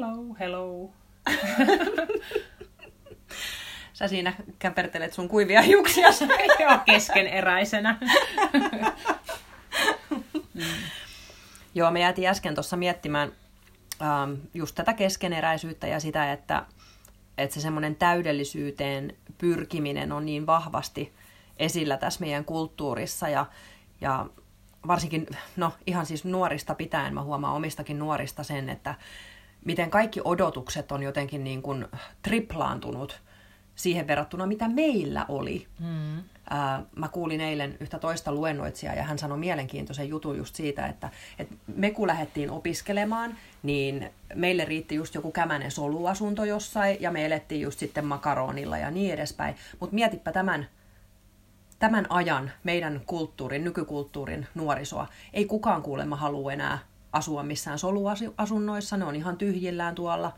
hello, hello. Sä siinä käpertelet sun kuivia hiuksia. Joo, keskeneräisenä. Joo, me jäätiin äsken tuossa miettimään ähm, just tätä keskeneräisyyttä ja sitä, että, että se semmoinen täydellisyyteen pyrkiminen on niin vahvasti esillä tässä meidän kulttuurissa ja, ja varsinkin, no ihan siis nuorista pitäen, mä huomaan omistakin nuorista sen, että miten kaikki odotukset on jotenkin niin kuin triplaantunut siihen verrattuna, mitä meillä oli. Mm. Ää, mä kuulin eilen yhtä toista luennoitsijaa ja hän sanoi mielenkiintoisen jutun just siitä, että, että me kun lähdettiin opiskelemaan, niin meille riitti just joku kämänen soluasunto jossain ja me elettiin just sitten makaronilla ja niin edespäin. Mutta mietipä tämän, tämän ajan meidän kulttuurin, nykykulttuurin nuorisoa. Ei kukaan kuulemma halua enää asua missään soluasunnoissa, ne on ihan tyhjillään tuolla.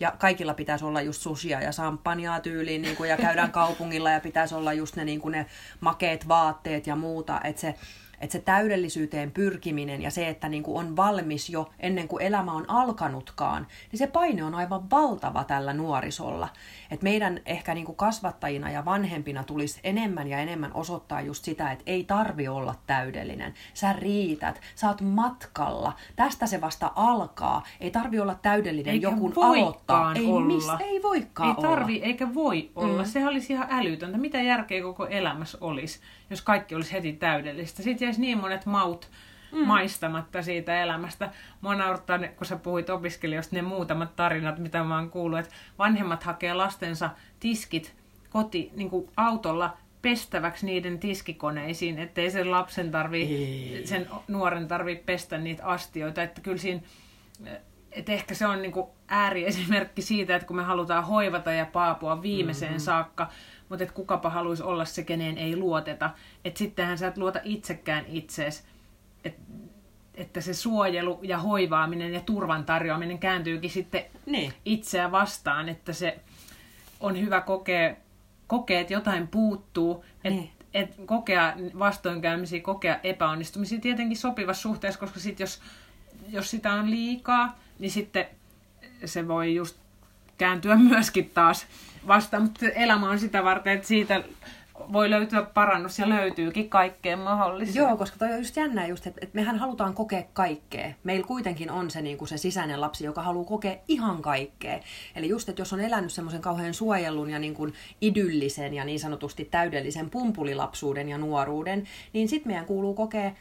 Ja kaikilla pitäisi olla just susia ja samppania tyyliin, niin kuin, ja käydään kaupungilla ja pitäisi olla just ne, niin kuin ne makeet vaatteet ja muuta. Että se, että se täydellisyyteen pyrkiminen ja se, että niin kuin on valmis jo ennen kuin elämä on alkanutkaan, niin se paine on aivan valtava tällä nuorisolla. Et meidän ehkä niin kuin kasvattajina ja vanhempina tulisi enemmän ja enemmän osoittaa just sitä, että ei tarvi olla täydellinen. Sä riität, sä oot matkalla, tästä se vasta alkaa. Ei tarvi olla täydellinen, eikä joku aloittaa. Ei, olla. Mis, ei voikaan ei tarvi, olla. eikä voi olla. Mm. Sehän olisi ihan älytöntä. Mitä järkeä koko elämässä olisi, jos kaikki olisi heti täydellistä? Sitten jäisi niin monet maut mm. maistamatta siitä elämästä. Mua naurattaa, kun sä puhuit opiskelijoista, ne muutamat tarinat, mitä mä oon kuullut, että vanhemmat hakee lastensa tiskit koti niin kuin autolla pestäväksi niiden tiskikoneisiin, ettei sen lapsen tarvi, sen nuoren tarvi pestä niitä astioita. Että kyllä siinä, että ehkä se on niin kuin ääriesimerkki siitä, että kun me halutaan hoivata ja paapua viimeiseen mm-hmm. saakka, mutta että kukapa haluaisi olla se, keneen ei luoteta. Että sittenhän sä et luota itsekään itseesi et, että se suojelu ja hoivaaminen ja turvan tarjoaminen kääntyykin sitten niin. itseä vastaan, että se on hyvä kokea, kokea että jotain puuttuu, että niin. et kokea vastoinkäymisiä, kokea epäonnistumisia tietenkin sopivassa suhteessa, koska sit jos, jos sitä on liikaa, niin sitten se voi just kääntyä myöskin taas vastaan, mutta elämä on sitä varten, että siitä voi löytyä parannus ja löytyykin kaikkeen mahdollista. Joo, koska toi on just jännä just, että, että mehän halutaan kokea kaikkea. Meillä kuitenkin on se, niin kuin se sisäinen lapsi, joka haluaa kokea ihan kaikkea. Eli just, että jos on elänyt semmoisen kauhean suojelun ja niin kuin idyllisen ja niin sanotusti täydellisen pumpulilapsuuden ja nuoruuden, niin sitten meidän kuuluu kokea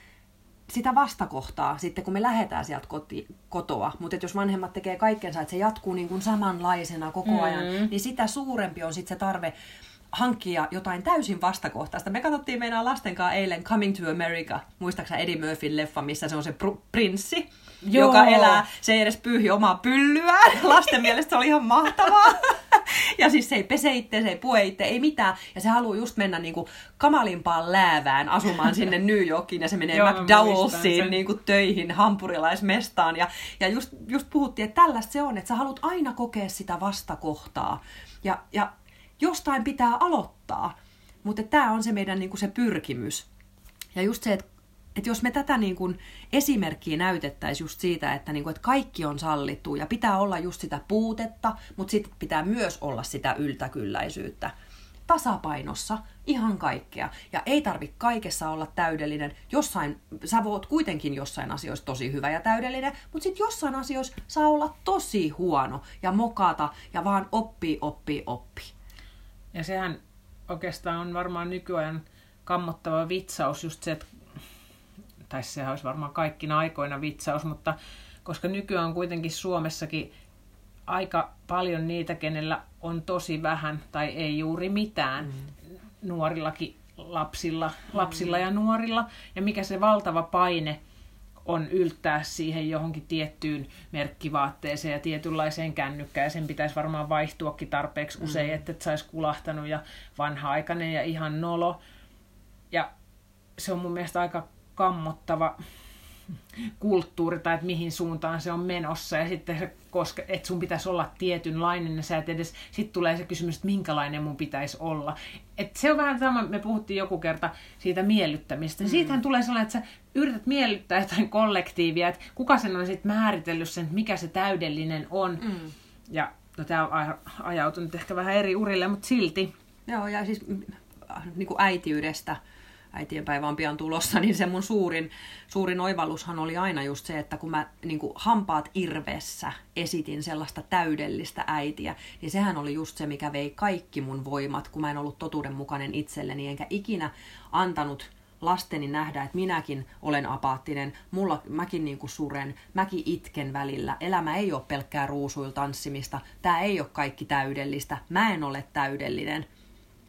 sitä vastakohtaa sitten, kun me lähdetään sieltä koti, kotoa. Mutta jos vanhemmat tekee kaikkensa, että se jatkuu niin kuin samanlaisena koko ajan, mm. niin sitä suurempi on sitten se tarve hankkia jotain täysin vastakohtaista. Me katsottiin meidän lasten kanssa eilen Coming to America, muistaaksä Eddie Murphyn leffa, missä se on se pr- prinssi, Joo. joka elää, se ei edes pyyhi omaa pyllyään. Lasten mielestä se oli ihan mahtavaa. ja siis se ei pese itse, se ei pue itse, ei mitään. Ja se haluaa just mennä niinku kamalimpaan läävään asumaan sinne New Yorkiin ja se menee Joo, McDowellsiin niinku töihin, hampurilaismestaan. Ja, ja just, just puhuttiin, että tällaista se on, että sä haluat aina kokea sitä vastakohtaa. Ja, ja jostain pitää aloittaa. Mutta tämä on se meidän niin kuin se pyrkimys. Ja just se, että että jos me tätä niin kuin esimerkkiä näytettäisiin just siitä, että, niin kuin, että kaikki on sallittu ja pitää olla just sitä puutetta, mutta sitten pitää myös olla sitä yltäkylläisyyttä. Tasapainossa ihan kaikkea. Ja ei tarvi kaikessa olla täydellinen. Jossain, sä voot kuitenkin jossain asioissa tosi hyvä ja täydellinen, mutta sitten jossain asioissa saa olla tosi huono ja mokata ja vaan oppii, oppii, oppii. Ja sehän oikeastaan on varmaan nykyajan kammottava vitsaus just se, että, tai sehän olisi varmaan kaikkina aikoina vitsaus, mutta koska nykyään on kuitenkin Suomessakin aika paljon niitä, kenellä on tosi vähän tai ei juuri mitään mm. nuorillakin lapsilla, lapsilla ja nuorilla, ja mikä se valtava paine on yltää siihen johonkin tiettyyn merkkivaatteeseen ja tietynlaiseen kännykkään. Sen pitäisi varmaan vaihtuakin tarpeeksi usein, mm. että et saisi kulahtanut ja vanha-aikainen ja ihan nolo. Ja se on mun mielestä aika kammottava kulttuuri tai että mihin suuntaan se on menossa ja sitten se, koska, että sun pitäisi olla tietynlainen ja sä et edes, sitten tulee se kysymys, että minkälainen mun pitäisi olla. Et se on vähän sama, me puhuttiin joku kerta siitä miellyttämistä. Mm. Siitähän tulee sellainen, että sä yrität miellyttää jotain kollektiivia, että kuka sen on sitten määritellyt sen, että mikä se täydellinen on. Mm. Ja no, tämä on ajautunut ehkä vähän eri urille, mutta silti. Joo, ja siis niin kuin äitiydestä äitienpäivä on pian tulossa, niin se mun suurin, suurin oivallushan oli aina just se, että kun mä niin kuin hampaat irvessä esitin sellaista täydellistä äitiä, niin sehän oli just se, mikä vei kaikki mun voimat, kun mä en ollut totuudenmukainen itselleni, enkä ikinä antanut lasteni nähdä, että minäkin olen apaattinen, mulla, mäkin niin kuin suren, mäkin itken välillä. Elämä ei ole pelkkää ruusuil tanssimista, tämä ei ole kaikki täydellistä, mä en ole täydellinen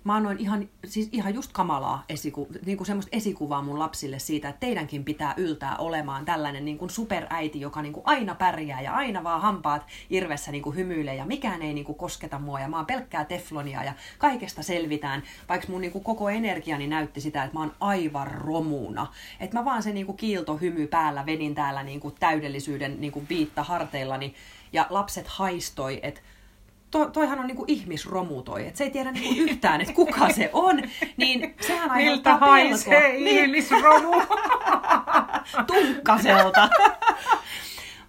mä annoin ihan, siis ihan just kamalaa esiku, niin kuin semmoista esikuvaa mun lapsille siitä, että teidänkin pitää yltää olemaan tällainen niin kuin superäiti, joka niin kuin aina pärjää ja aina vaan hampaat irvessä niin kuin hymyilee ja mikään ei niin kuin kosketa mua ja mä oon pelkkää teflonia ja kaikesta selvitään, vaikka mun niin kuin koko energiani näytti sitä, että mä oon aivan romuna. Että mä vaan se niin kuin kiiltohymy päällä vedin täällä niin kuin täydellisyyden niin kuin viitta harteillani ja lapset haistoi, että to, toihan on niinku ihmisromu toi, että se ei tiedä niinku yhtään, että kuka se on, niin sehän aiheuttaa Miltä haisee niin. ihmisromu? Tunkkaselta.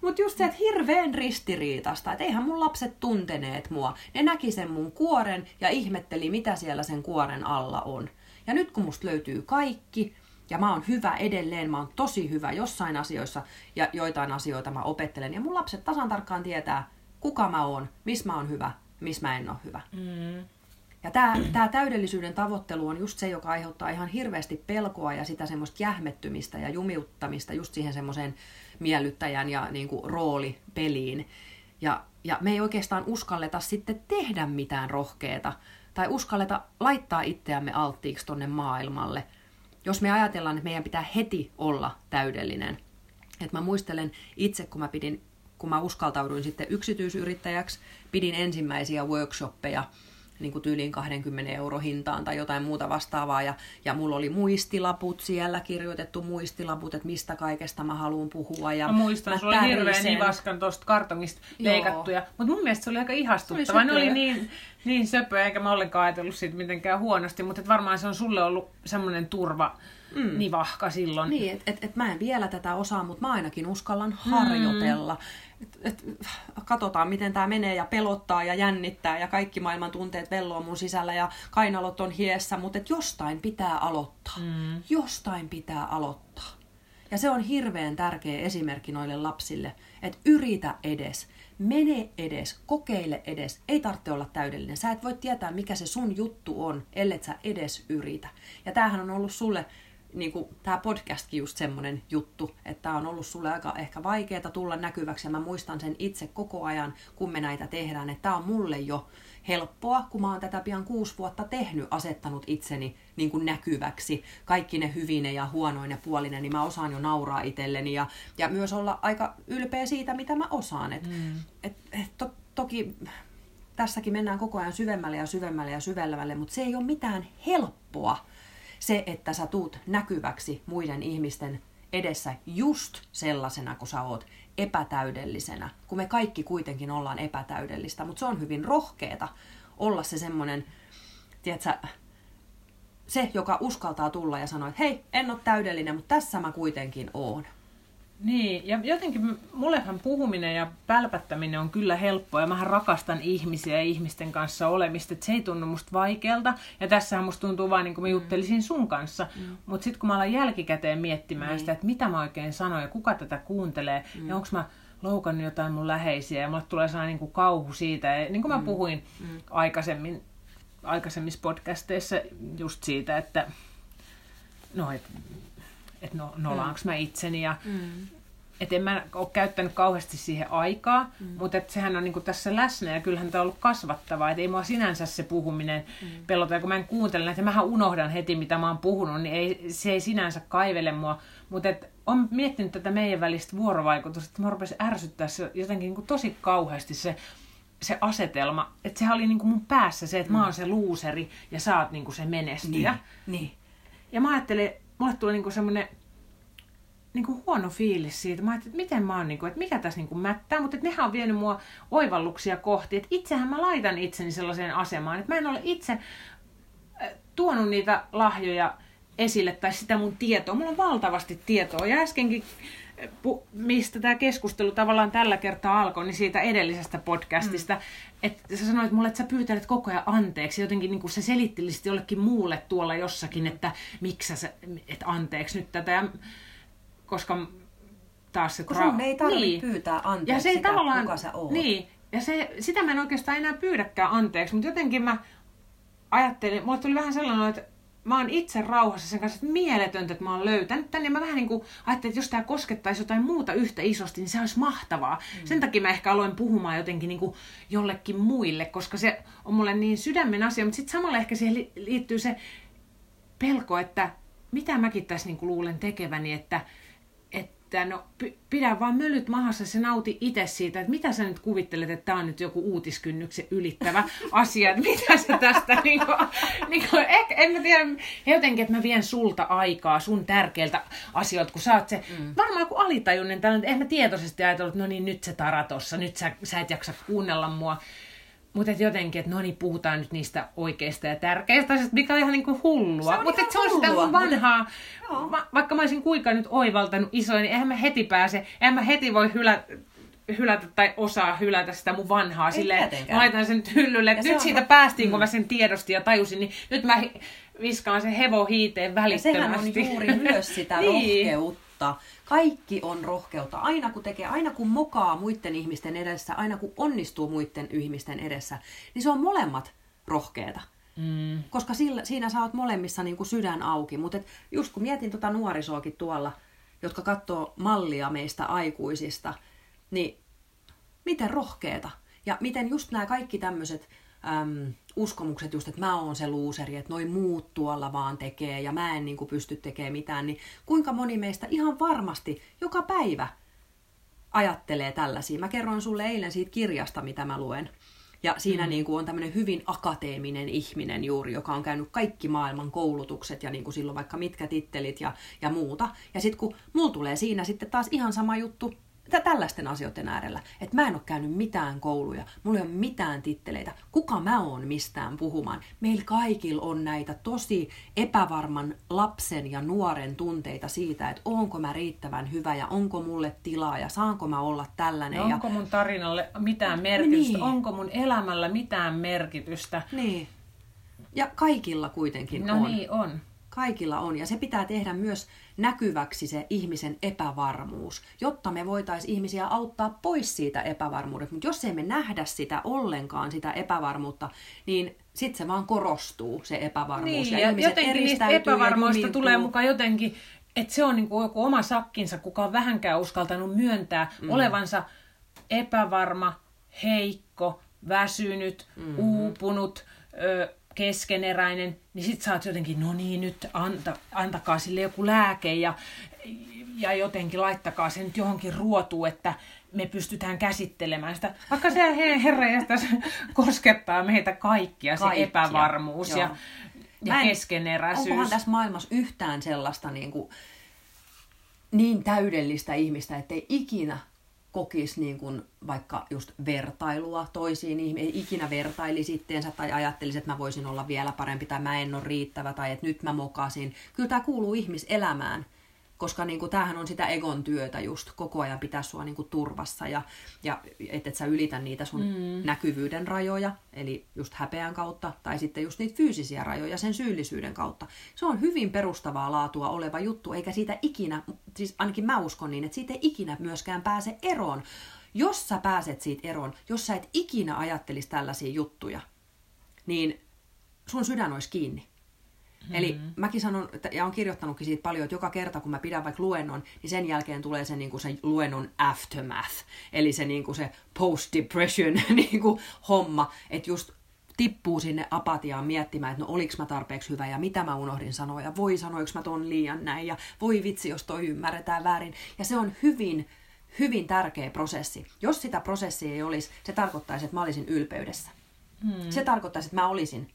Mutta just se, että hirveän ristiriitasta, että eihän mun lapset tunteneet mua. Ne näki sen mun kuoren ja ihmetteli, mitä siellä sen kuoren alla on. Ja nyt kun musta löytyy kaikki, ja mä oon hyvä edelleen, mä oon tosi hyvä jossain asioissa, ja joitain asioita mä opettelen, ja mun lapset tasan tarkkaan tietää, kuka mä oon, missä mä oon hyvä, missä mä en ole hyvä. Mm. Ja tämä tää täydellisyyden tavoittelu on just se, joka aiheuttaa ihan hirveästi pelkoa ja sitä semmoista jähmettymistä ja jumiuttamista just siihen semmoiseen miellyttäjän ja niin kuin, roolipeliin. Ja, ja me ei oikeastaan uskalleta sitten tehdä mitään rohkeeta tai uskalleta laittaa itseämme alttiiksi tonne maailmalle, jos me ajatellaan, että meidän pitää heti olla täydellinen. Et mä muistelen itse, kun mä pidin kun mä uskaltauduin sitten yksityisyrittäjäksi, pidin ensimmäisiä workshoppeja niin kuin tyyliin 20 euro hintaan tai jotain muuta vastaavaa. Ja, ja mulla oli muistilaput siellä, kirjoitettu muistilaput, että mistä kaikesta mä haluan puhua. Ja mä muistan, mä sulla oli hirveän nivaskan tuosta kartongista Joo. leikattuja. Mutta mun mielestä se oli aika ihastuttava. Ne oli niin, niin söpöä, eikä mä ollenkaan ajatellut siitä mitenkään huonosti. Mutta varmaan se on sulle ollut semmoinen turva, mm. nivahka silloin. Niin, että et, et mä en vielä tätä osaa, mutta mä ainakin uskallan harjoitella. Mm et, et, katsotaan, miten tämä menee ja pelottaa ja jännittää ja kaikki maailman tunteet velloo mun sisällä ja kainalot on hiessä, mutta et jostain pitää aloittaa. Mm. Jostain pitää aloittaa. Ja se on hirveän tärkeä esimerkki noille lapsille, että yritä edes, mene edes, kokeile edes. Ei tarvitse olla täydellinen. Sä et voi tietää, mikä se sun juttu on, ellei sä edes yritä. Ja tämähän on ollut sulle niin kuin, tämä podcastkin just semmoinen juttu, että tämä on ollut sulle aika ehkä vaikeaa tulla näkyväksi ja mä muistan sen itse koko ajan, kun me näitä tehdään, että tämä on mulle jo helppoa, kun mä oon tätä pian kuusi vuotta tehnyt, asettanut itseni niin kuin näkyväksi, kaikki ne hyvine ja huonoine puolinen, niin mä osaan jo nauraa itselleni ja, ja myös olla aika ylpeä siitä, mitä mä osaan. Et, mm. et, et, to, toki tässäkin mennään koko ajan syvemmälle ja syvemmälle ja syvemmälle, mutta se ei ole mitään helppoa se, että sä tuut näkyväksi muiden ihmisten edessä just sellaisena kuin sä oot, epätäydellisenä, kun me kaikki kuitenkin ollaan epätäydellistä, mutta se on hyvin rohkeeta olla se semmoinen, tiedätkö, se, joka uskaltaa tulla ja sanoa, että hei, en ole täydellinen, mutta tässä mä kuitenkin oon. Niin, ja jotenkin mullehan puhuminen ja pälpättäminen on kyllä helppoa, ja mähän rakastan ihmisiä ja ihmisten kanssa olemista, että se ei tunnu musta vaikealta, ja tässähän musta tuntuu vaan niin kuin mä mm. juttelisin sun kanssa, mm. mutta sitten kun mä alan jälkikäteen miettimään niin. sitä, että mitä mä oikein sanon ja kuka tätä kuuntelee, mm. ja onko mä loukannut jotain mun läheisiä, ja mulle tulee sellainen niin kuin kauhu siitä, ja niin kuin mä mm. puhuin mm. aikaisemmin, aikaisemmissa podcasteissa just siitä, että no, et, että no, nolaanko mm. mä itseni ja mm. että en mä ole käyttänyt kauheasti siihen aikaa, mm. mutta että sehän on niinku tässä läsnä ja kyllähän tämä on ollut kasvattavaa, että ei mua sinänsä se puhuminen mm. pelota, ja kun mä en kuuntele näitä, mähän unohdan heti mitä mä oon puhunut, niin ei, se ei sinänsä kaivele mua, mutta on miettinyt tätä meidän välistä vuorovaikutusta, että mä rupesin ärsyttää se jotenkin niinku tosi kauheasti se se asetelma, että sehän oli niinku mun päässä se, että mm. mä oon se luuseri ja sä oot niinku se menestyjä. Niin, niin. Ja mä ajattelin, mulle tuli niinku semmoinen niin kuin huono fiilis siitä. Mä ajattelin, että miten mä oon, niin kuin, että mikä tässä niin kuin mättää, mutta nehän on vienyt mua oivalluksia kohti. Että itsehän mä laitan itseni sellaiseen asemaan, että mä en ole itse tuonut niitä lahjoja esille tai sitä mun tietoa. Mulla on valtavasti tietoa ja äskenkin mistä tämä keskustelu tavallaan tällä kertaa alkoi, niin siitä edellisestä podcastista, mm. että sä sanoit mulle, että sä pyytelet koko ajan anteeksi. Jotenkin niin kuin sä selittelisit jollekin muulle tuolla jossakin, että miksi sä, että anteeksi nyt tätä. Ja, koska taas se... Kun sun ei tarvitse niin. pyytää anteeksi ja se sitä, tavallaan, kuka sä oot. Niin, ja se, sitä mä en oikeastaan enää pyydäkään anteeksi, mutta jotenkin mä ajattelin, mulle tuli vähän sellainen, että mä oon itse rauhassa sen kanssa, että mieletöntä, että mä oon löytänyt tänne. Ja mä vähän niin kuin ajattelin, että jos tämä koskettaisi jotain muuta yhtä isosti, niin se olisi mahtavaa. Mm. Sen takia mä ehkä aloin puhumaan jotenkin niin kuin jollekin muille, koska se on mulle niin sydämen asia. Mutta sitten samalla ehkä siihen liittyy se pelko, että mitä mäkin tässä niin kuin luulen tekeväni, että että no pidä vaan mölyt mahassa, se nauti itse siitä, että mitä sä nyt kuvittelet, että tämä on nyt joku uutiskynnyksen ylittävä asia, että mitä sä tästä, niin kuin, niin kuin, ehkä, en mä tiedä, jotenkin, että mä vien sulta aikaa, sun tärkeiltä asioilta, kun sä oot se, mm. varmaan kuin alitajunnen tällainen, en mä tietoisesti ajatellut, että no niin, nyt se tara tossa, nyt sä, sä et jaksa kuunnella mua, mutta jotenkin, että no niin, puhutaan nyt niistä oikeista ja tärkeistä asioista, mikä on ihan niin kuin hullua. Mutta se on sitä mun vanhaa, mutta... vaikka mä olisin kuinka nyt oivaltanut isoja, niin eihän mä heti pääse, eihän mä heti voi hylä, hylätä tai osaa hylätä sitä mun vanhaa. Ei silleen, mä laitan sen nyt hyllylle. Nyt on... siitä päästiin, mm. kun mä sen tiedostin ja tajusin, niin nyt mä viskaan sen hevo hiiteen välittömästi. Ja sehän on juuri myös sitä niin. rohkeutta kaikki on rohkeutta. Aina kun tekee, aina kun mokaa muiden ihmisten edessä, aina kun onnistuu muiden ihmisten edessä, niin se on molemmat rohkeita. Mm. Koska sillä, siinä sä oot molemmissa niin kuin sydän auki. Mutta just kun mietin tuota nuorisoakin tuolla, jotka katsoo mallia meistä aikuisista, niin miten rohkeeta. Ja miten just nämä kaikki tämmöiset äm, uskomukset just, että mä oon se luuseri, että noi muut tuolla vaan tekee ja mä en niin kuin pysty tekemään mitään, niin kuinka moni meistä ihan varmasti joka päivä ajattelee tällaisia. Mä kerroin sulle eilen siitä kirjasta, mitä mä luen. Ja siinä mm. niin kuin on tämmöinen hyvin akateeminen ihminen juuri, joka on käynyt kaikki maailman koulutukset ja niin kuin silloin vaikka mitkä tittelit ja, ja muuta. Ja sitten kun mulla tulee siinä sitten taas ihan sama juttu, tällaisten asioiden äärellä. Että mä en ole käynyt mitään kouluja, mulla ei ole mitään titteleitä. Kuka mä oon mistään puhumaan? Meillä kaikilla on näitä tosi epävarman lapsen ja nuoren tunteita siitä, että onko mä riittävän hyvä ja onko mulle tilaa ja saanko mä olla tällainen. No onko mun tarinalle mitään merkitystä? Niin. Onko mun elämällä mitään merkitystä? Niin. Ja kaikilla kuitenkin no on. No niin, on. Kaikilla on. Ja se pitää tehdä myös näkyväksi se ihmisen epävarmuus, jotta me voitaisiin ihmisiä auttaa pois siitä epävarmuudesta. Mutta jos ei me nähdä sitä ollenkaan, sitä epävarmuutta, niin sitten se vaan korostuu, se epävarmuus. Niin, ja, ja jotenkin niistä epävarmoista tulee mukaan jotenkin, että se on niin kuin joku oma sakkinsa, kuka on vähänkään uskaltanut myöntää mm. olevansa epävarma, heikko, väsynyt, mm. uupunut, ö, keskeneräinen, niin sit sä oot jotenkin, no niin, nyt anta, antakaa sille joku lääke ja, ja jotenkin laittakaa se nyt johonkin ruotuun, että me pystytään käsittelemään sitä. Vaikka se herra koskettaa meitä kaikkia, se kaikkia. epävarmuus Joo. ja, ja en, keskeneräisyys. Onkohan tässä maailmassa yhtään sellaista niin, kuin, niin täydellistä ihmistä, ettei ikinä kokisi niin kuin vaikka just vertailua toisiin ihmisiin, ikinä vertailisi itteensä tai ajattelisi, että mä voisin olla vielä parempi tai mä en ole riittävä tai että nyt mä mokasin. Kyllä tämä kuuluu ihmiselämään koska niin kuin, tämähän on sitä egon työtä just, koko ajan pitää sua niin kuin, turvassa ja, ja et, et sä ylitä niitä sun mm. näkyvyyden rajoja, eli just häpeän kautta, tai sitten just niitä fyysisiä rajoja sen syyllisyyden kautta. Se on hyvin perustavaa laatua oleva juttu, eikä siitä ikinä, siis ainakin mä uskon niin, että siitä ei ikinä myöskään pääse eroon. Jos sä pääset siitä eroon, jos sä et ikinä ajattelisi tällaisia juttuja, niin sun sydän olisi kiinni. Mm-hmm. Eli mäkin sanon, ja on kirjoittanutkin siitä paljon, että joka kerta kun mä pidän vaikka luennon, niin sen jälkeen tulee se, niin kuin se luennon aftermath, eli se, niin kuin se post-depression niin kuin homma, että just tippuu sinne apatiaan miettimään, että no oliks mä tarpeeksi hyvä ja mitä mä unohdin sanoa ja voi sanoiks mä ton liian näin ja voi vitsi, jos toi ymmärretään väärin. Ja se on hyvin, hyvin tärkeä prosessi. Jos sitä prosessia ei olisi, se tarkoittaisi, että mä olisin ylpeydessä. Hmm. Se tarkoittaisi, että mä olisin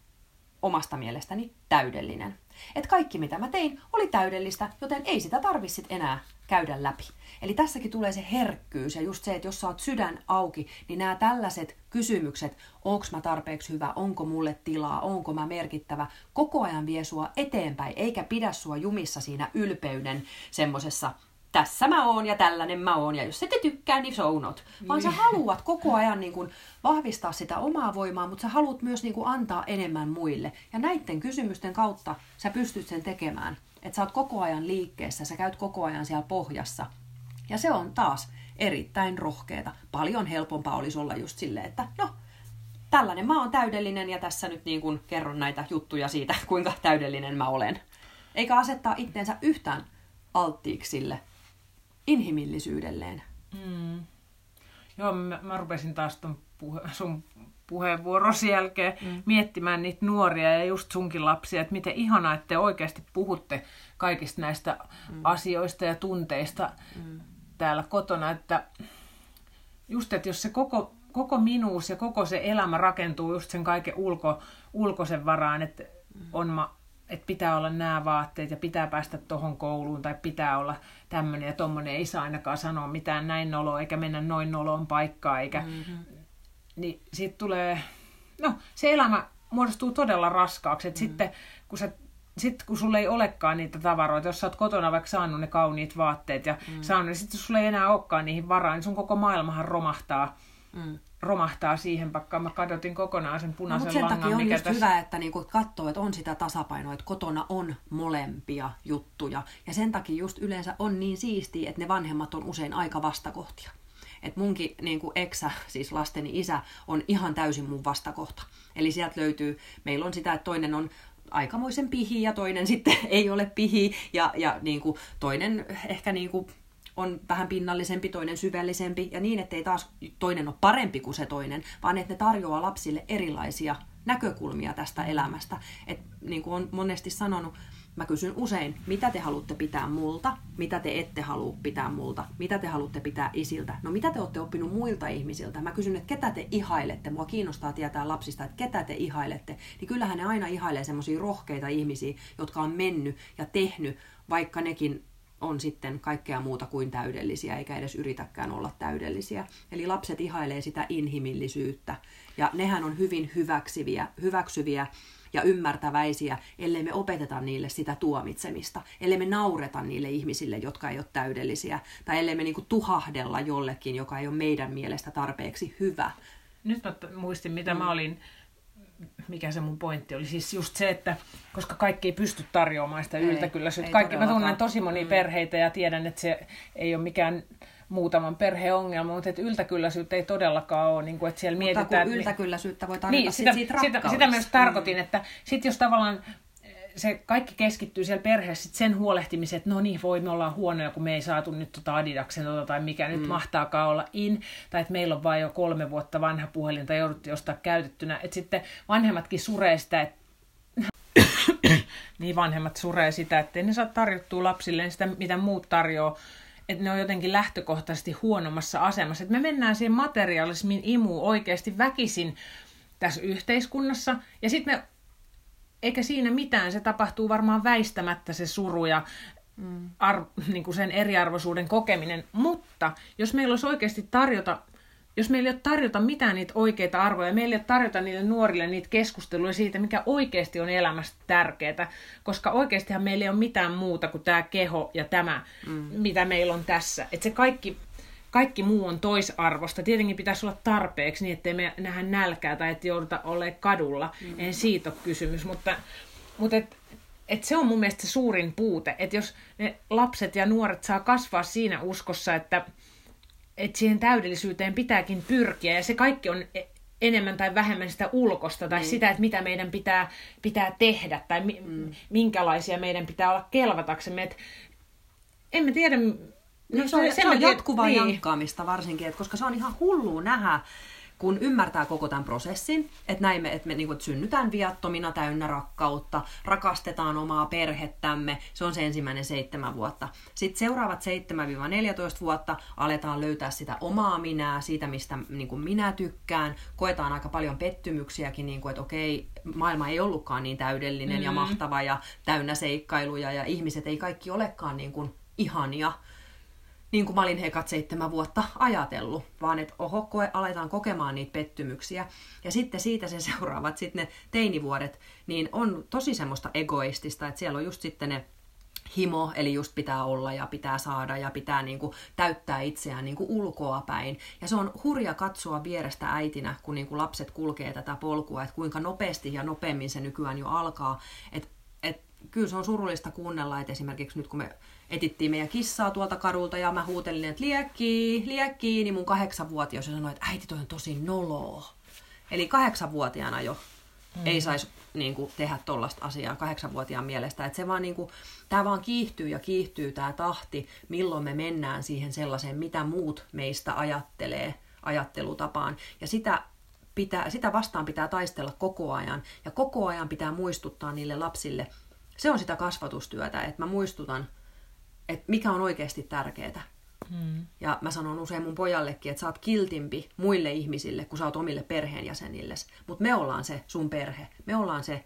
omasta mielestäni täydellinen. Että kaikki mitä mä tein oli täydellistä, joten ei sitä tarvitsit enää käydä läpi. Eli tässäkin tulee se herkkyys ja just se, että jos sä oot sydän auki, niin nämä tällaiset kysymykset, onko mä tarpeeksi hyvä, onko mulle tilaa, onko mä merkittävä, koko ajan vie sua eteenpäin, eikä pidä sua jumissa siinä ylpeyden semmosessa tässä mä oon ja tällainen mä oon, ja jos ette tykkää, niin show not. Vaan sä niin. haluat koko ajan niin kuin vahvistaa sitä omaa voimaa, mutta sä haluat myös niin kuin antaa enemmän muille. Ja näiden kysymysten kautta sä pystyt sen tekemään. Että sä oot koko ajan liikkeessä, sä käyt koko ajan siellä pohjassa. Ja se on taas erittäin rohkeeta. Paljon helpompaa olisi olla just silleen, että no, tällainen mä oon täydellinen ja tässä nyt niin kuin kerron näitä juttuja siitä, kuinka täydellinen mä olen. Eikä asettaa itteensä yhtään alttiiksi sille inhimillisyydelleen. Mm. Joo, mä, mä rupesin taas ton puhe, sun puheenvuorosi jälkeen mm. miettimään niitä nuoria ja just sunkin lapsia, että miten ihanaa, että te oikeasti puhutte kaikista näistä mm. asioista ja tunteista mm. täällä kotona, että just, että jos se koko, koko minuus ja koko se elämä rakentuu just sen kaiken ulko, ulkoisen varaan, että mm. on ma, että pitää olla nämä vaatteet ja pitää päästä tuohon kouluun tai pitää olla tämmöinen ja tommonen, ei saa ainakaan sanoa mitään näin noloa eikä mennä noin noloon paikkaan, eikä, mm-hmm. niin sitten tulee, no se elämä muodostuu todella raskaaksi, että mm-hmm. sitten kun sä sitten kun sulla ei olekaan niitä tavaroita, jos sä oot kotona vaikka saanut ne kauniit vaatteet ja mm. saanut, niin sitten sulla ei enää olekaan niihin varaa, niin sun koko maailmahan romahtaa. Mm romahtaa siihen, vaikka mä kadotin kokonaan sen punaisen no, sen langan. takia on mikä just tässä... hyvä, että niinku katsoo, että on sitä tasapainoa, että kotona on molempia juttuja. Ja sen takia just yleensä on niin siistiä, että ne vanhemmat on usein aika vastakohtia. Et munkin niin kuin eksä, siis lasteni isä, on ihan täysin mun vastakohta. Eli sieltä löytyy, meillä on sitä, että toinen on aikamoisen pihi ja toinen sitten ei ole pihi ja, ja niin kuin toinen ehkä niin kuin on vähän pinnallisempi, toinen syvällisempi ja niin, ettei taas toinen ole parempi kuin se toinen, vaan että ne tarjoaa lapsille erilaisia näkökulmia tästä elämästä. Et, niin kuin on monesti sanonut, mä kysyn usein, mitä te haluatte pitää multa, mitä te ette halua pitää multa, mitä te haluatte pitää isiltä, no mitä te olette oppinut muilta ihmisiltä. Mä kysyn, että ketä te ihailette, mua kiinnostaa tietää lapsista, että ketä te ihailette. Niin kyllähän ne aina ihailee semmoisia rohkeita ihmisiä, jotka on mennyt ja tehnyt, vaikka nekin on sitten kaikkea muuta kuin täydellisiä, eikä edes yritäkään olla täydellisiä. Eli lapset ihailee sitä inhimillisyyttä, ja nehän on hyvin hyväksyviä, hyväksyviä ja ymmärtäväisiä, ellei me opeteta niille sitä tuomitsemista, ellei me naureta niille ihmisille, jotka ei ole täydellisiä, tai ellei me niinku tuhahdella jollekin, joka ei ole meidän mielestä tarpeeksi hyvä. Nyt mä muistin, mitä mm. mä olin mikä se mun pointti oli, siis just se, että koska kaikki ei pysty tarjoamaan sitä yltäkylläisyyttä. Kaikki, mä tunnen tosi monia mm. perheitä ja tiedän, että se ei ole mikään muutaman perheen ongelma, mutta että yltäkylläisyyttä ei todellakaan ole, niin kuin, että siellä mutta mietitään... Mutta yltäkylläisyyttä voi tarjota niin, sitä, siitä sitä, sitä myös tarkoitin, mm. että sit jos tavallaan se kaikki keskittyy siellä perheessä sen huolehtimiseen, että no niin, voi me ollaan huonoja, kun me ei saatu nyt tota Adidaksen tota, tai mikä mm. nyt mahtaakaan olla in, tai että meillä on vain jo kolme vuotta vanha puhelin tai jouduttiin ostaa käytettynä. Että sitten vanhemmatkin suree sitä, että niin vanhemmat suree sitä, että ne saa tarjottua lapsilleen sitä, mitä muut tarjoaa, että ne on jotenkin lähtökohtaisesti huonommassa asemassa. Että me mennään siihen materialismin imuun oikeasti väkisin tässä yhteiskunnassa, ja sitten me eikä siinä mitään, se tapahtuu varmaan väistämättä se suru ja mm. ar, niin kuin sen eriarvoisuuden kokeminen. Mutta jos meillä olisi oikeasti tarjota, jos meillä ei ole tarjota mitään niitä oikeita arvoja, meillä ei ole tarjota niille nuorille niitä keskusteluja siitä, mikä oikeasti on elämästä tärkeää, koska oikeastihan meillä ei ole mitään muuta kuin tämä keho ja tämä, mm. mitä meillä on tässä. Että se kaikki kaikki muu on toisarvosta. Tietenkin pitäisi olla tarpeeksi niin, ettei me nähdä nälkää tai että jouduta olemaan kadulla. Mm. En siitä ole kysymys, mutta, mutta et, et se on mun mielestä se suurin puute. Että jos ne lapset ja nuoret saa kasvaa siinä uskossa, että, että siihen täydellisyyteen pitääkin pyrkiä ja se kaikki on e, enemmän tai vähemmän sitä ulkosta tai mm. sitä, että mitä meidän pitää, pitää tehdä tai mi, mm. minkälaisia meidän pitää olla kelvataksemme. Et, en mä tiedä, No, se, on, se on jatkuvaa niin. jankkaamista varsinkin, että koska se on ihan hullu nähdä, kun ymmärtää koko tämän prosessin, että näin me, että me niin kuin, että synnytään viattomina täynnä rakkautta, rakastetaan omaa perhettämme, se on se ensimmäinen seitsemän vuotta. Sitten seuraavat 7-14 vuotta aletaan löytää sitä omaa minää, siitä mistä niin kuin minä tykkään, koetaan aika paljon pettymyksiäkin, niin kuin, että okei, maailma ei ollutkaan niin täydellinen mm. ja mahtava ja täynnä seikkailuja ja ihmiset ei kaikki olekaan niin kuin ihania niin kuin mä olin hekat seitsemän vuotta ajatellut, vaan että oho, koe, aletaan kokemaan niitä pettymyksiä. Ja sitten siitä se seuraavat, sitten ne teinivuodet, niin on tosi semmoista egoistista, että siellä on just sitten ne himo, eli just pitää olla ja pitää saada ja pitää niin kuin täyttää itseään niin kuin ulkoa päin. Ja se on hurja katsoa vierestä äitinä, kun niin kuin lapset kulkee tätä polkua, että kuinka nopeasti ja nopeammin se nykyään jo alkaa. Että et, kyllä se on surullista kuunnella, että esimerkiksi nyt kun me etittiin meidän kissaa tuolta kadulta ja mä huutelin, että liekkii, liekkii, niin mun kahdeksanvuotias sanoi, että äiti toi on tosi noloa. Eli kahdeksanvuotiaana jo mm. ei saisi niin kuin, tehdä tollasta asiaa kahdeksanvuotiaan mielestä. Että se vaan, niin kuin, tämä vaan kiihtyy ja kiihtyy tämä tahti, milloin me mennään siihen sellaiseen, mitä muut meistä ajattelee ajattelutapaan. Ja sitä, pitää, sitä vastaan pitää taistella koko ajan. Ja koko ajan pitää muistuttaa niille lapsille. Se on sitä kasvatustyötä, että mä muistutan että mikä on oikeasti tärkeää. Hmm. Ja mä sanon usein mun pojallekin, että sä oot kiltimpi muille ihmisille, kun sä oot omille perheenjäsenille. Mutta me ollaan se sun perhe. Me ollaan se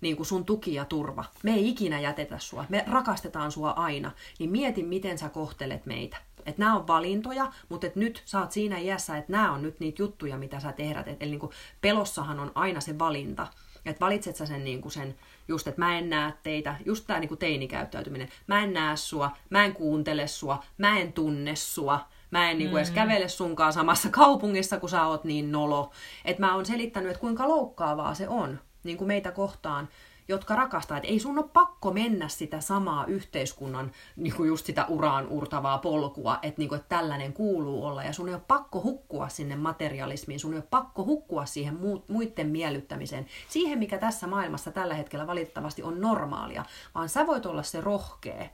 niin kuin sun tuki ja turva. Me ei ikinä jätetä sua. Me rakastetaan sua aina. Niin mieti, miten sä kohtelet meitä. Että nämä on valintoja, mutta et nyt sä oot siinä iässä, että nämä on nyt niitä juttuja, mitä sä tehdät. Et, eli niin kuin pelossahan on aina se valinta. Että valitset sä sen, niin kuin sen just, että mä en näe teitä, just tämä niin teinikäyttäytyminen. Mä en näe sua, mä en kuuntele sua, mä en tunne sua, mä en niin kuin edes mm. kävele sunkaan samassa kaupungissa, kun sä oot niin nolo. Että mä oon selittänyt, että kuinka loukkaavaa se on niin kuin meitä kohtaan jotka rakastaa. Että ei sun ole pakko mennä sitä samaa yhteiskunnan, niin kuin just sitä uraan urtavaa polkua, että, niin kuin, että tällainen kuuluu olla. Ja sun ei ole pakko hukkua sinne materialismiin, sun ei ole pakko hukkua siihen muiden miellyttämiseen, siihen mikä tässä maailmassa tällä hetkellä valitettavasti on normaalia, vaan sä voit olla se rohkea,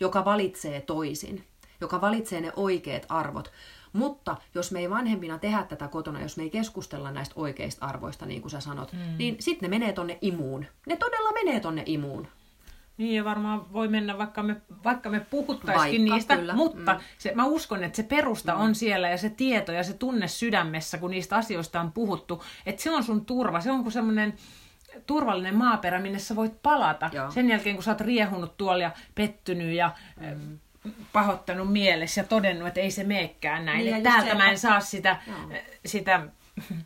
joka valitsee toisin, joka valitsee ne oikeat arvot. Mutta jos me ei vanhempina tehdä tätä kotona, jos me ei keskustella näistä oikeista arvoista, niin kuin sä sanot, mm. niin sitten ne menee tonne imuun. Ne todella menee tonne imuun. Niin ja varmaan voi mennä, vaikka me, vaikka me puhuttaisikin vaikka, niistä, kyllä. mutta mm. se, mä uskon, että se perusta mm. on siellä ja se tieto ja se tunne sydämessä, kun niistä asioista on puhuttu, että se on sun turva, se on kuin semmoinen turvallinen maaperä, minne sä voit palata Joo. sen jälkeen, kun sä oot riehunut tuolla ja pettynyt ja mm pahoittanut mielessä ja todennut, että ei se meekään näin. Niin, että täältä se, mä en saa sitä, sitä...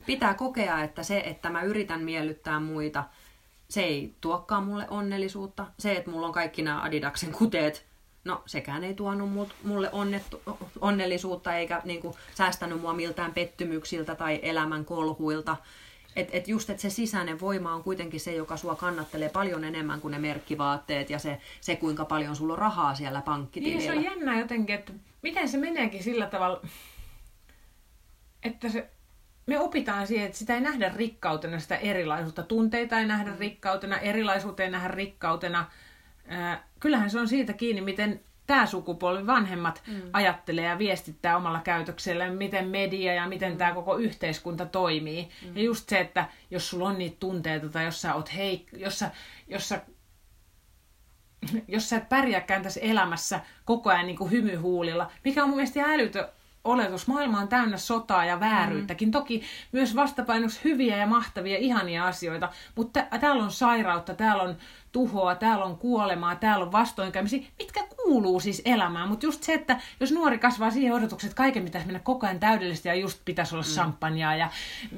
Pitää kokea, että se, että mä yritän miellyttää muita, se ei tuokkaan mulle onnellisuutta. Se, että mulla on kaikki nämä Adidaksen kuteet, no sekään ei tuonut mulle onnettu, onnellisuutta eikä niin kuin, säästänyt mua miltään pettymyksiltä tai elämän kolhuilta. Että et just, että se sisäinen voima on kuitenkin se, joka sua kannattelee paljon enemmän kuin ne merkkivaatteet ja se, se kuinka paljon sulla on rahaa siellä pankkitilillä. Niin, se on jännä jotenkin, että miten se meneekin sillä tavalla, että se, me opitaan siihen, että sitä ei nähdä rikkautena, sitä erilaisuutta. Tunteita ei nähdä rikkautena, erilaisuutta ei nähdä rikkautena. kyllähän se on siitä kiinni, miten tämä sukupolvi, vanhemmat mm. ajattelee ja viestittää omalla käytöksellä, miten media ja miten mm. tämä koko yhteiskunta toimii. Mm. Ja just se, että jos sulla on niitä tunteita tai jos sä oot heik- jos sä, jos sä jos sä et pärjääkään tässä elämässä koko ajan niin kuin hymyhuulilla, mikä on mun mielestä älytö oletus. Maailma on täynnä sotaa ja vääryyttäkin. Mm. Toki myös vastapainoksi hyviä ja mahtavia, ihania asioita, mutta täällä on sairautta, täällä on tuhoa, täällä on kuolemaa, täällä on vastoinkäymisiä, mitkä kuuluu siis elämään. Mutta just se, että jos nuori kasvaa siihen odotukseen, että kaiken pitäisi mennä koko ajan täydellisesti ja just pitäisi olla mm. champagnea ja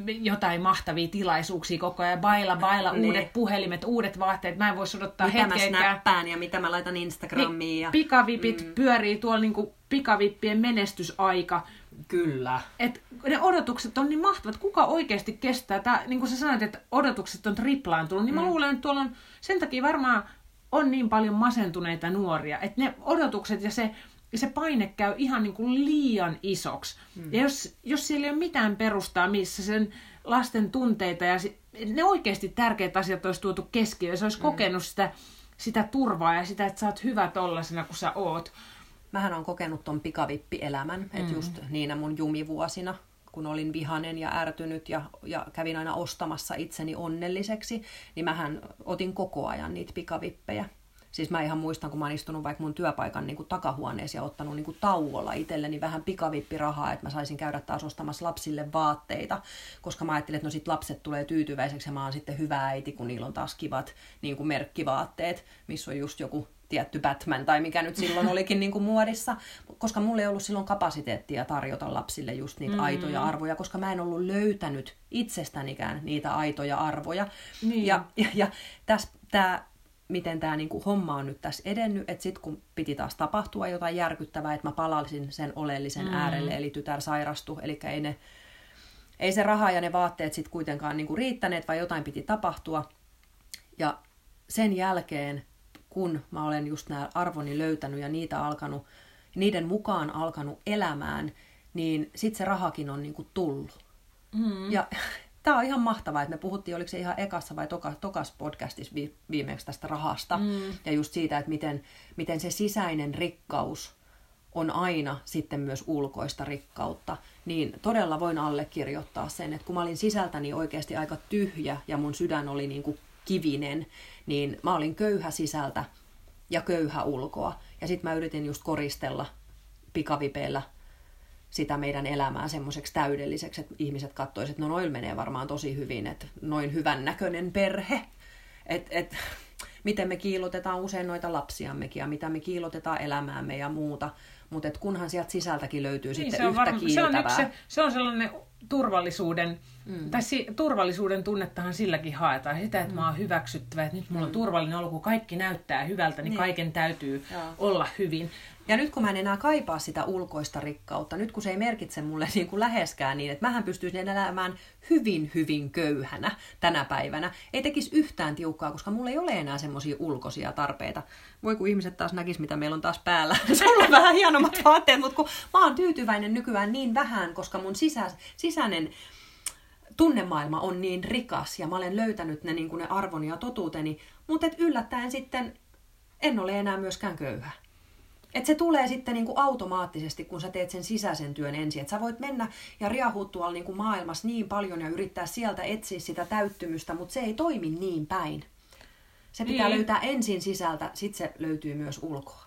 jotain mahtavia tilaisuuksia koko ajan, baila, baila, ne. uudet puhelimet, uudet vaatteet, mä en voisi odottaa mitä hetkeäkään. Mitä mä ja mitä mä laitan Instagramiin. Niin, ja... Pikavipit mm. pyörii tuolla niinku pikavippien menestysaika. Kyllä. Et ne odotukset on niin mahtavat. Kuka oikeasti kestää? Tää, niin kuin sä sanoit, että odotukset on triplaantunut, niin mm. mä luulen, että tuolla on sen takia varmaan on niin paljon masentuneita nuoria, että ne odotukset ja se, se paine käy ihan niin kuin liian isoksi. Mm. Ja jos, jos siellä ei ole mitään perustaa, missä sen lasten tunteita ja ne oikeasti tärkeät asiat olisi tuotu keskiöön, se olisi mm. kokenut sitä, sitä turvaa ja sitä, että sä oot hyvä tollasena kuin sä oot. Mähän on kokenut ton pikavippielämän, mm. että just niinä mun jumivuosina, kun olin vihanen ja ärtynyt ja, ja kävin aina ostamassa itseni onnelliseksi, niin mähän otin koko ajan niitä pikavippejä. Siis mä ihan muistan, kun mä oon istunut vaikka mun työpaikan niin kuin takahuoneessa ja ottanut niin kuin tauolla itselleni vähän pikavippirahaa, että mä saisin käydä taas ostamassa lapsille vaatteita, koska mä ajattelin, että no sit lapset tulee tyytyväiseksi ja mä oon sitten hyvä äiti, kun niillä on taas kivat niin kuin merkkivaatteet, missä on just joku tietty Batman tai mikä nyt silloin olikin niin kuin muodissa, koska mulla ei ollut silloin kapasiteettia tarjota lapsille just niitä mm. aitoja arvoja, koska mä en ollut löytänyt itsestänikään niitä aitoja arvoja. Niin. Ja, ja, ja tässä tämä miten tämä niinku homma on nyt tässä edennyt, että sitten kun piti taas tapahtua jotain järkyttävää, että mä palaisin sen oleellisen mm. äärelle, eli tytär sairastui, eli ei, ne, ei se raha ja ne vaatteet sitten kuitenkaan niinku riittäneet, vaan jotain piti tapahtua. Ja sen jälkeen, kun mä olen just nämä arvoni löytänyt ja niitä alkanut, niiden mukaan alkanut elämään, niin sitten se rahakin on niinku tullut. Mm. Ja tämä on ihan mahtavaa, että me puhuttiin, oliko se ihan ekassa vai toka, tokas podcastissa viimeksi tästä rahasta. Mm. Ja just siitä, että miten, miten se sisäinen rikkaus on aina sitten myös ulkoista rikkautta, niin todella voin allekirjoittaa sen, että kun mä olin sisältäni oikeasti aika tyhjä ja mun sydän oli niin kuin kivinen, niin mä olin köyhä sisältä ja köyhä ulkoa. Ja sitten mä yritin just koristella pikavipeillä sitä meidän elämää semmoiseksi täydelliseksi, että ihmiset katsoisivat, että no noin menee varmaan tosi hyvin, että noin hyvän näköinen perhe. Että et, miten me kiilotetaan usein noita lapsiammekin ja mitä me kiilotetaan elämäämme ja muuta. Mutta kunhan sieltä sisältäkin löytyy niin, sitten se yhtä varma, se on, yksi, se, se on sellainen turvallisuuden, mm. tai si, turvallisuuden tunnettahan silläkin haetaan. Sitä, että mm. mä oon hyväksyttävä, että nyt mulla on mm. turvallinen olo, kun kaikki näyttää hyvältä, niin, niin. kaiken täytyy Joo. olla hyvin. Ja nyt kun mä en enää kaipaa sitä ulkoista rikkautta, nyt kun se ei merkitse mulle niin kuin läheskään niin, että mähän pystyisin elämään hyvin, hyvin köyhänä tänä päivänä, ei tekisi yhtään tiukkaa, koska mulla ei ole enää semmoisia ulkoisia tarpeita. Voi kun ihmiset taas näkis, mitä meillä on taas päällä. Sulla on vähän hienommat vaatteet, mutta kun mä oon tyytyväinen nykyään niin vähän, koska mun sisä, sisäinen tunnemaailma on niin rikas ja mä olen löytänyt ne, niin kuin ne arvoni ja totuuteni, mutta yllättäen sitten en ole enää myöskään köyhä. Et se tulee sitten niin kuin automaattisesti, kun sä teet sen sisäisen työn ensin. Että sä voit mennä ja riahua tuolla niin kuin maailmassa niin paljon ja yrittää sieltä etsiä sitä täyttymystä, mutta se ei toimi niin päin. Se pitää niin. löytää ensin sisältä, sitten se löytyy myös ulkoa.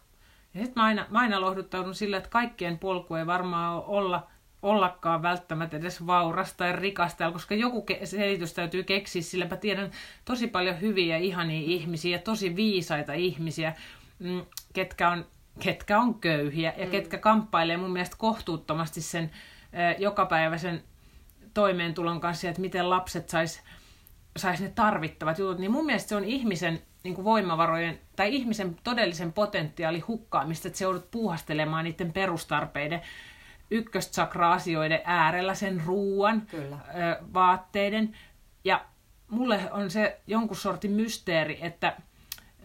Ja sitten mä aina, mä aina lohduttaudun sillä, että kaikkien polku ei varmaan olla ollakaan välttämättä edes vaurasta tai rikasta, koska joku selitys täytyy keksiä, sillä mä tiedän tosi paljon hyviä, ihania ihmisiä, tosi viisaita ihmisiä, mm, ketkä on ketkä on köyhiä ja mm. ketkä kamppailee mun mielestä kohtuuttomasti sen jokapäiväisen toimeentulon kanssa, että miten lapset sais, sais ne tarvittavat jutut, niin mun mielestä se on ihmisen niin kuin voimavarojen tai ihmisen todellisen potentiaali hukkaamista, että se joudut puuhastelemaan niiden perustarpeiden ykköstsakra-asioiden äärellä, sen ruuan, Kyllä. Ö, vaatteiden. Ja mulle on se jonkun sortin mysteeri, että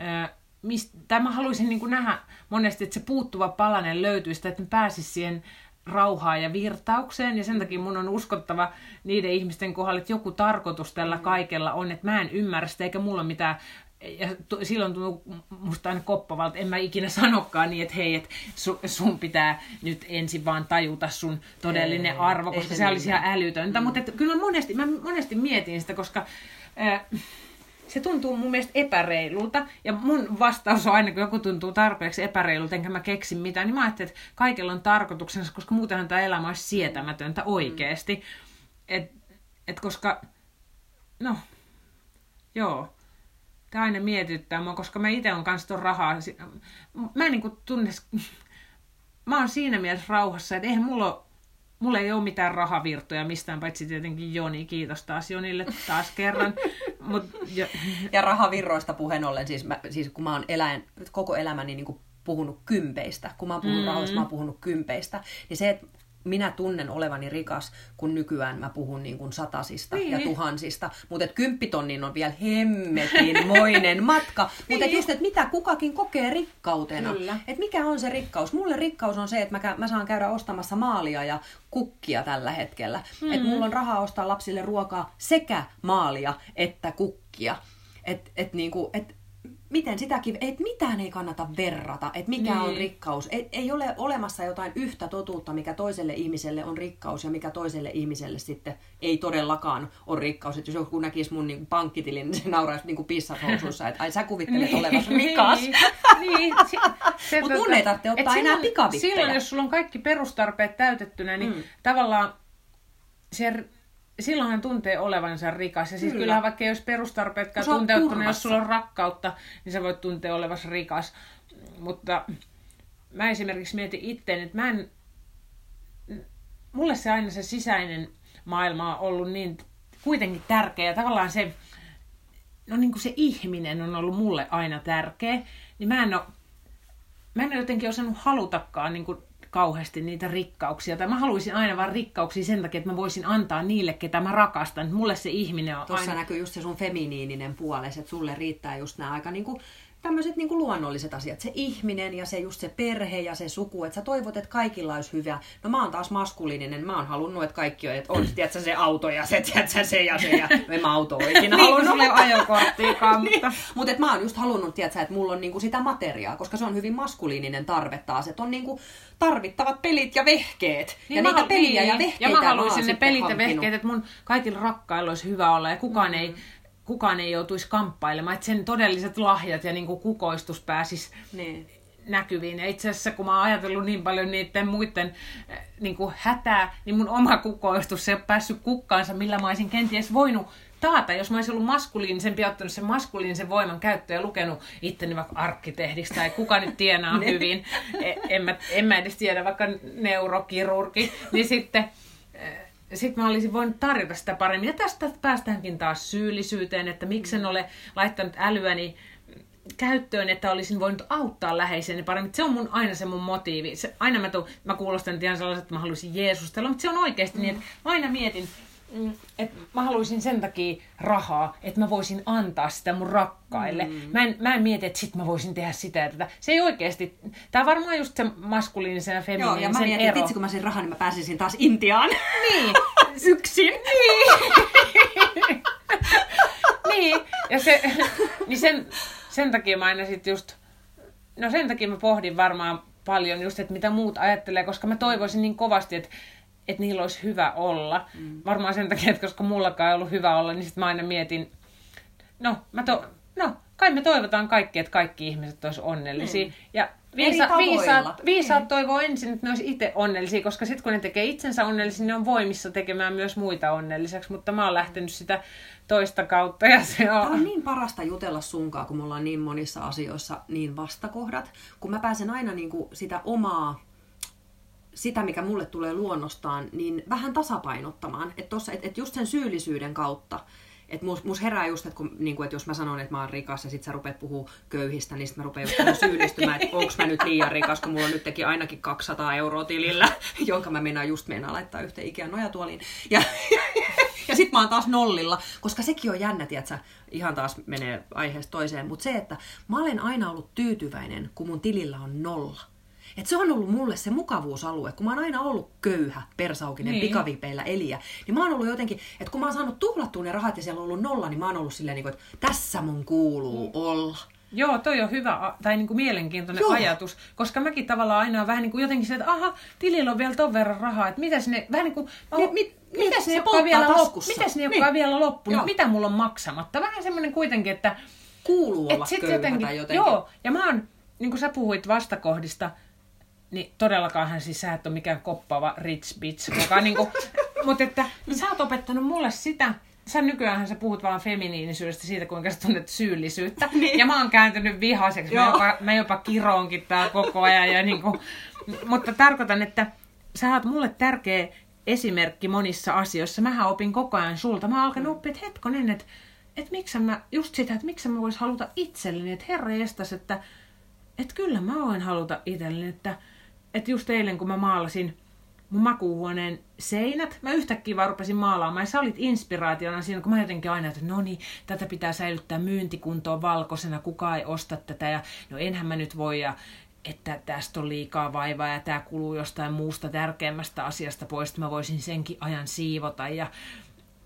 ö, mist, tai mä haluaisin niin kuin nähdä monesti, että se puuttuva palanen löytyisi, että mä pääsisi siihen rauhaan ja virtaukseen, ja sen takia mun on uskottava niiden ihmisten kohdalla, että joku tarkoitus tällä kaikella on, että mä en ymmärrä sitä, eikä mulla mitään ja silloin tuntuu musta aina koppavalta, en mä ikinä sanokaan niin, että hei, että su, sun pitää nyt ensin vaan tajuta sun todellinen ei, arvo, koska se, se olisi ihan älytöntä. Mm. Mutta että, kyllä monesti, mä monesti mietin sitä, koska äh, se tuntuu mun mielestä epäreilulta. Ja mun vastaus on aina, kun joku tuntuu tarpeeksi epäreilulta, enkä mä keksi mitään, niin mä ajattelin, että kaikella on tarkoituksensa, koska muutenhan tämä elämä olisi sietämätöntä oikeasti. Et, et koska, no, joo, tämä aina mietittää mua, koska mä itse on kanssa ton rahaa. Mä en niin tunne, mä oon siinä mielessä rauhassa, että eihän mulla ole Mulla ei ole mitään rahavirtoja mistään, paitsi tietenkin Joni. Kiitos taas Jonille taas kerran. Mut, jo... Ja rahavirroista puheen ollen, siis, mä, siis kun mä oon eläin, koko elämäni niin kuin puhunut kympeistä, kun mä oon puhunut mm. rahoista, mä oon puhunut kympeistä, niin se, että minä tunnen olevani rikas, kun nykyään mä puhun niin kuin satasista niin. ja tuhansista. Mutta kymppitonnin on vielä hemmetinmoinen matka. niin. Mutta just, että mitä kukakin kokee rikkautena. Että mikä on se rikkaus? Mulle rikkaus on se, että mä, mä saan käydä ostamassa maalia ja kukkia tällä hetkellä. Mm. Että mulla on rahaa ostaa lapsille ruokaa sekä maalia että kukkia. Että et niinku, et miten sitäkin, että mitään ei kannata verrata, että mikä niin. on Niin. rikkaus. Ei, ei ole olemassa jotain yhtä totuutta, mikä toiselle ihmiselle on rikkaus ja mikä toiselle ihmiselle sitten ei todellakaan ole rikkaus. Että jos joku näkisi mun niin pankkitilin, niin se nauraisi niin pissahousuissa, että ai sä kuvittelet olevasi rikas. Niin, niin. Si- se, Mut mun ei tarvitse et ottaa enää silloin, pikavippejä. Silloin, jos sulla on kaikki perustarpeet täytettynä, niin mm. tavallaan se, silloin hän tuntee olevansa rikas. Ja siis Kyllä. kyllähän vaikka olisi perustarpeetkaan turvassa. jos sulla on rakkautta, niin sä voit tuntea olevasi rikas. Mutta mä esimerkiksi mietin itteen, että mä en, mulle se aina se sisäinen maailma on ollut niin kuitenkin tärkeä. Tavallaan se, no niin kuin se ihminen on ollut mulle aina tärkeä. Niin mä en ole, mä en ole jotenkin osannut halutakaan niin kuin kauheasti niitä rikkauksia. Tai mä haluaisin aina vaan rikkauksia sen takia, että mä voisin antaa niille, ketä mä rakastan. Mulle se ihminen on Tuossa aina... näkyy just se sun feminiininen puoles, että sulle riittää just nämä aika niinku tämmöiset niinku luonnolliset asiat. Se ihminen ja se just se perhe ja se suku, että sä toivot, että kaikilla olisi hyvä. No mä oon taas maskuliininen, mä oon halunnut, että kaikki on, että on tiedätkö, se auto ja se, tiedätkö, se ja se ja en mä auto ikinä Niin, halunnut. sulla ei ole ajokorttiakaan, niin. mutta... Mutta et mä oon just halunnut, tiedätkö, että mulla on niinku sitä materiaa, koska se on hyvin maskuliininen tarve taas. Että on niinku tarvittavat pelit ja vehkeet. ja mä niitä halu- peliä ja niin. vehkeitä Ja mä haluaisin ne pelit ja vehkeet, että mun kaikilla rakkailla olisi hyvä olla ja kukaan mm. ei kukaan ei joutuisi kamppailemaan, että sen todelliset lahjat ja niin kuin kukoistus pääsisi Niin. näkyviin. Ja itse asiassa kun mä oon ajatellut niin paljon niiden muiden äh, niin kuin hätää, niin mun oma kukoistus ei ole päässyt kukkaansa, millä mä olisin kenties voinut taata, jos mä olisin ollut maskuliinisempi ja ottanut sen maskuliinisen voiman käyttöön ja lukenut itteni vaikka arkkitehdiksi tai kuka nyt tienaa hyvin, E- en mä, en mä edes tiedä, vaikka neurokirurgi, niin sitten sitten mä olisin voinut tarjota sitä paremmin. Ja tästä päästäänkin taas syyllisyyteen, että miksen ole laittanut älyäni käyttöön, että olisin voinut auttaa läheiseni paremmin. Se on mun, aina se mun motiivi. Se, aina mä, tuun, mä kuulostan nyt ihan sellaiset, että mä haluaisin Jeesustella, mutta se on oikeasti mm. niin, että mä aina mietin, mm, että mä haluaisin sen takia rahaa, että mä voisin antaa sitä mun rakkaille. Mm. Mä, en, mä en mieti, että sit mä voisin tehdä sitä ja tätä. Se ei oikeasti, tää on varmaan just se maskuliinisen ja Joo, feminiinisen ja mä mietin, ero. vitsi kun mä sen rahan, niin mä pääsisin taas Intiaan. Niin, Yksin. niin, ja se, niin sen, sen takia mä aina sit just, no sen takia mä pohdin varmaan paljon just, että mitä muut ajattelee, koska mä toivoisin niin kovasti, että että niillä olisi hyvä olla. Mm. Varmaan sen takia, että koska mullakaan ei ollut hyvä olla, niin sit mä aina mietin, no, mä to, no kai me toivotaan kaikki, että kaikki ihmiset olisi onnellisia. Mm. Ja viisa, viisaat, viisaat toivoo ensin, että ne olisi itse onnellisia, koska sitten kun ne tekee itsensä onnellisia, ne on voimissa tekemään myös muita onnelliseksi. Mutta mä oon lähtenyt sitä toista kautta ja se Tämä on... on niin parasta jutella sunkaan, kun mulla on niin monissa asioissa niin vastakohdat, kun mä pääsen aina niin kuin sitä omaa sitä, mikä mulle tulee luonnostaan, niin vähän tasapainottamaan. Että et, et just sen syyllisyyden kautta, että mus, mus herää just, että, kun, niin että jos mä sanon, että mä oon rikas ja sit sä rupeat puhua köyhistä, niin sit mä rupean just vähän syyllistymään, että onko mä nyt liian rikas, kun mulla on nyt teki ainakin 200 euroa tilillä, jonka mä meinaan just meinaa laittaa yhteen Ikean nojatuoliin. Ja, ja sit mä oon taas nollilla, koska sekin on jännä, tietsä, ihan taas menee aiheesta toiseen, mutta se, että mä olen aina ollut tyytyväinen, kun mun tilillä on nolla. Et se on ollut mulle se mukavuusalue, kun mä oon aina ollut köyhä, persaukinen, niin. Niin. pikavipeillä eliä. Niin mä oon ollut jotenkin, että kun mä oon saanut tuhlattua ne rahat ja siellä on ollut nolla, niin mä oon ollut silleen, niin kuin, että tässä mun kuuluu olla. Joo, toi on hyvä tai niin kuin mielenkiintoinen Joo. Ajatus, koska mäkin tavallaan aina vähän niin kuin jotenkin se, että aha, tilillä on vielä ton verran rahaa, että mitäs ne, vähän niin kuin, Mit- mit- mitäs se ne, jotka polttaa on vielä, lop, taskussa. mitäs ne, jotka Niin. vielä loppunut, Joo. mitä mulla on maksamatta. Vähän semmoinen kuitenkin, että Kuuluu olla et sit jotenkin, jotenkin. Joo, ja mä oon, niin kuin sä puhuit vastakohdista, niin todellakaanhan siis sä et ole mikään koppaava rich bitch, joka niin kuin, mutta että sä oot opettanut mulle sitä, sä nykyään sä puhut vaan feminiinisyydestä siitä, kuinka sä tunnet syyllisyyttä. Niin. Ja mä oon kääntynyt vihaiseksi. Mä jopa, mä jopa kiroonkin tää koko ajan. Ja niin kuin, mutta tarkoitan, että sä oot mulle tärkeä esimerkki monissa asioissa. Mähän opin koko ajan sulta. Mä oon alkanut oppia, että hetkonen, että, että miksi mä, just sitä, että miksi mä vois haluta itselleni, että herra jestas, että, että kyllä mä voin haluta itselleni, että, että just eilen kun mä maalasin mun makuuhuoneen seinät, mä yhtäkkiä vaan rupesin maalaamaan ja sä olit inspiraationa siinä, kun mä jotenkin aina, että no niin, tätä pitää säilyttää myyntikuntoon valkoisena, kukaan ei osta tätä ja no enhän mä nyt voi ja että tästä on liikaa vaivaa ja tämä kuluu jostain muusta tärkeämmästä asiasta pois, että mä voisin senkin ajan siivota ja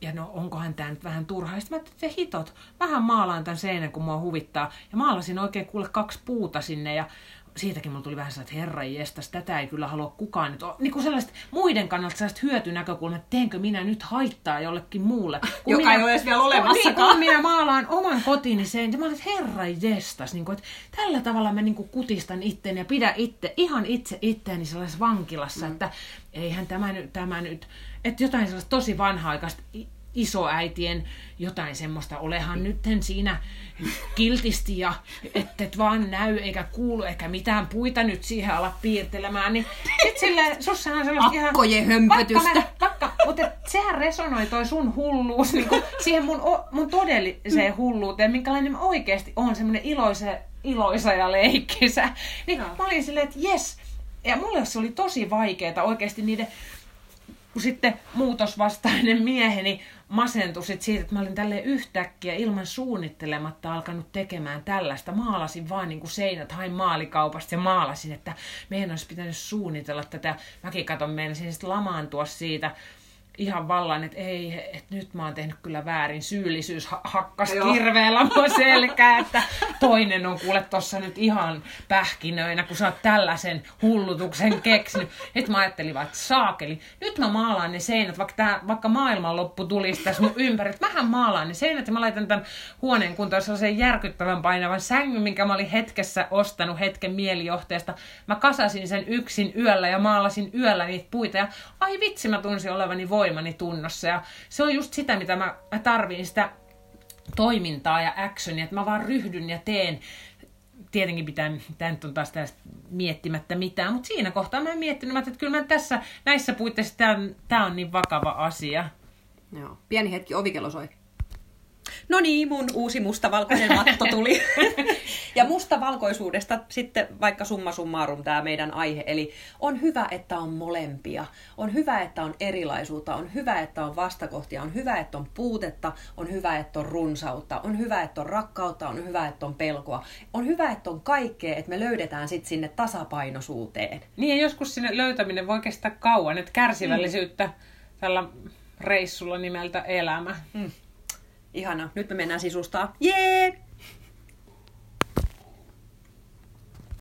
ja no onkohan tämä nyt vähän turhaa. Sitten mä ajattelin, hitot, vähän maalaan tämän seinän, kun mua huvittaa. Ja maalasin oikein kuule kaksi puuta sinne ja siitäkin mulla tuli vähän sellainen, että herra jestas, tätä ei kyllä halua kukaan nyt. Niin kuin sellaiset muiden kannalta sellaiset hyötynäkökulmat, että teenkö minä nyt haittaa jollekin muulle. Kun Joka minä, ei ole edes vielä olemassakaan. Niin, kun minä maalaan oman kotini sen, ja mä olin, että herra jestas, niin kuin, että tällä tavalla mä niin kuin kutistan itteeni ja pidän itse, ihan itse itteeni sellaisessa vankilassa, mm. että eihän tämä nyt, tämä nyt, että jotain sellaista tosi vanha-aikaista isoäitien jotain semmoista, olehan nyt siinä kiltisti ja et vaan näy eikä kuulu eikä mitään puita nyt siihen ala piirtelemään, niin sit silleen, sussa on sellaista ihan... Akkojen hömpötystä. Vaikka, mä, vaikka, mutta et, sehän resonoi toi sun hulluus niin kuin siihen mun, mun todelliseen hulluuteen, minkälainen mä oikeasti on semmoinen iloisa, iloisa ja leikkisä. Niin no. mä olin silleen, että jes, ja mulle se oli tosi vaikeaa oikeasti niiden kun sitten muutosvastainen mieheni masentui sit siitä, että mä olin tälle yhtäkkiä ilman suunnittelematta alkanut tekemään tällaista. Maalasin vaan niin kuin seinät, hain maalikaupasta ja maalasin, että meidän olisi pitänyt suunnitella tätä. Mäkin katon, meinasin sitten lamaantua siitä ihan vallan, että ei, että nyt mä oon tehnyt kyllä väärin. Syyllisyys hakkas Joo. kirveellä mua selkää, että toinen on kuule tossa nyt ihan pähkinöinä, kun sä oot tällaisen hullutuksen keksinyt. Että mä ajattelin vaan, että saakeli, nyt mä maalaan ne seinät, vaikka, tää, vaikka maailmanloppu tulisi tässä mun ympäri. Että mähän maalaan ne seinät ja mä laitan tämän huoneen kuntoon sellaisen järkyttävän painavan sängyn, minkä mä olin hetkessä ostanut hetken mielijohteesta. Mä kasasin sen yksin yöllä ja maalasin yöllä niitä puita ja ai vitsi mä tunsin olevani voi voimani tunnossa. Ja se on just sitä, mitä mä, mä tarviin, sitä toimintaa ja actionia, että mä vaan ryhdyn ja teen. Tietenkin pitää, tämä nyt on taas tästä miettimättä mitään, mutta siinä kohtaa mä miettinyt, että kyllä mä tässä, näissä puitteissa tämä on niin vakava asia. Joo. Pieni hetki, ovikello soi no niin, mun uusi mustavalkoinen matto tuli. ja mustavalkoisuudesta sitten vaikka summa summarum tämä meidän aihe. Eli on hyvä, että on molempia. On hyvä, että on erilaisuutta. On hyvä, että on vastakohtia. On hyvä, että on puutetta. On hyvä, että on runsautta. On hyvä, että on rakkautta. On hyvä, että on pelkoa. On hyvä, että on kaikkea, että me löydetään sitten sinne tasapainoisuuteen. Niin ja joskus sinne löytäminen voi kestää kauan, että kärsivällisyyttä mm. tällä reissulla nimeltä elämä. Mm. Ihana. Nyt me mennään sisustaa. Jee!